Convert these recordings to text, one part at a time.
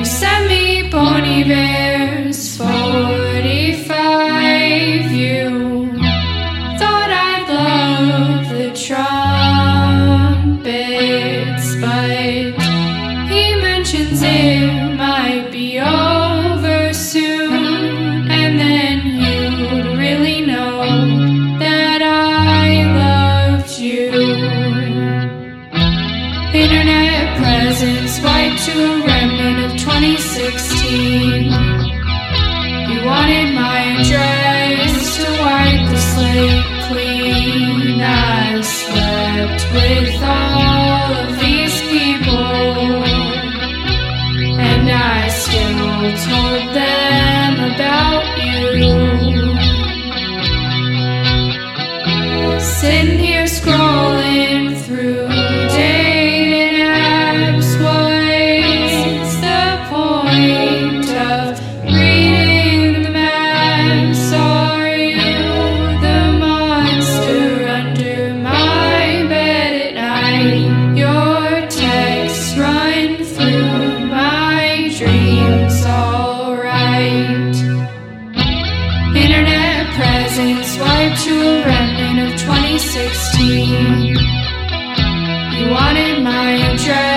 You sent me Bon Iver's 45. You thought I'd love the trumpets, but he mentions it might be over soon, and then you'd really know that I loved you. Internet presence wiped to a 2016. You wanted my address to wipe the slate clean. I slept with all of these people, and I still told them about you. Sitting here scrolling Internet presence wiped to a remnant of 2016. You wanted my address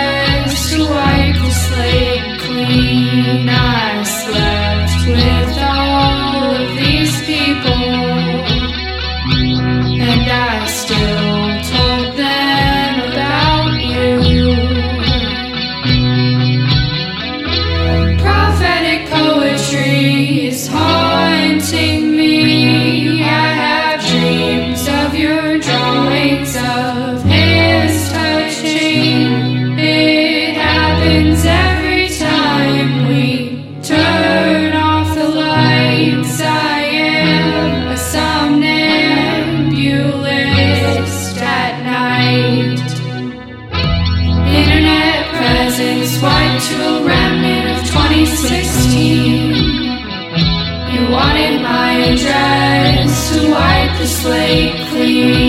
wiped to a remnant of 2016. You wanted my address to wipe the slate clean.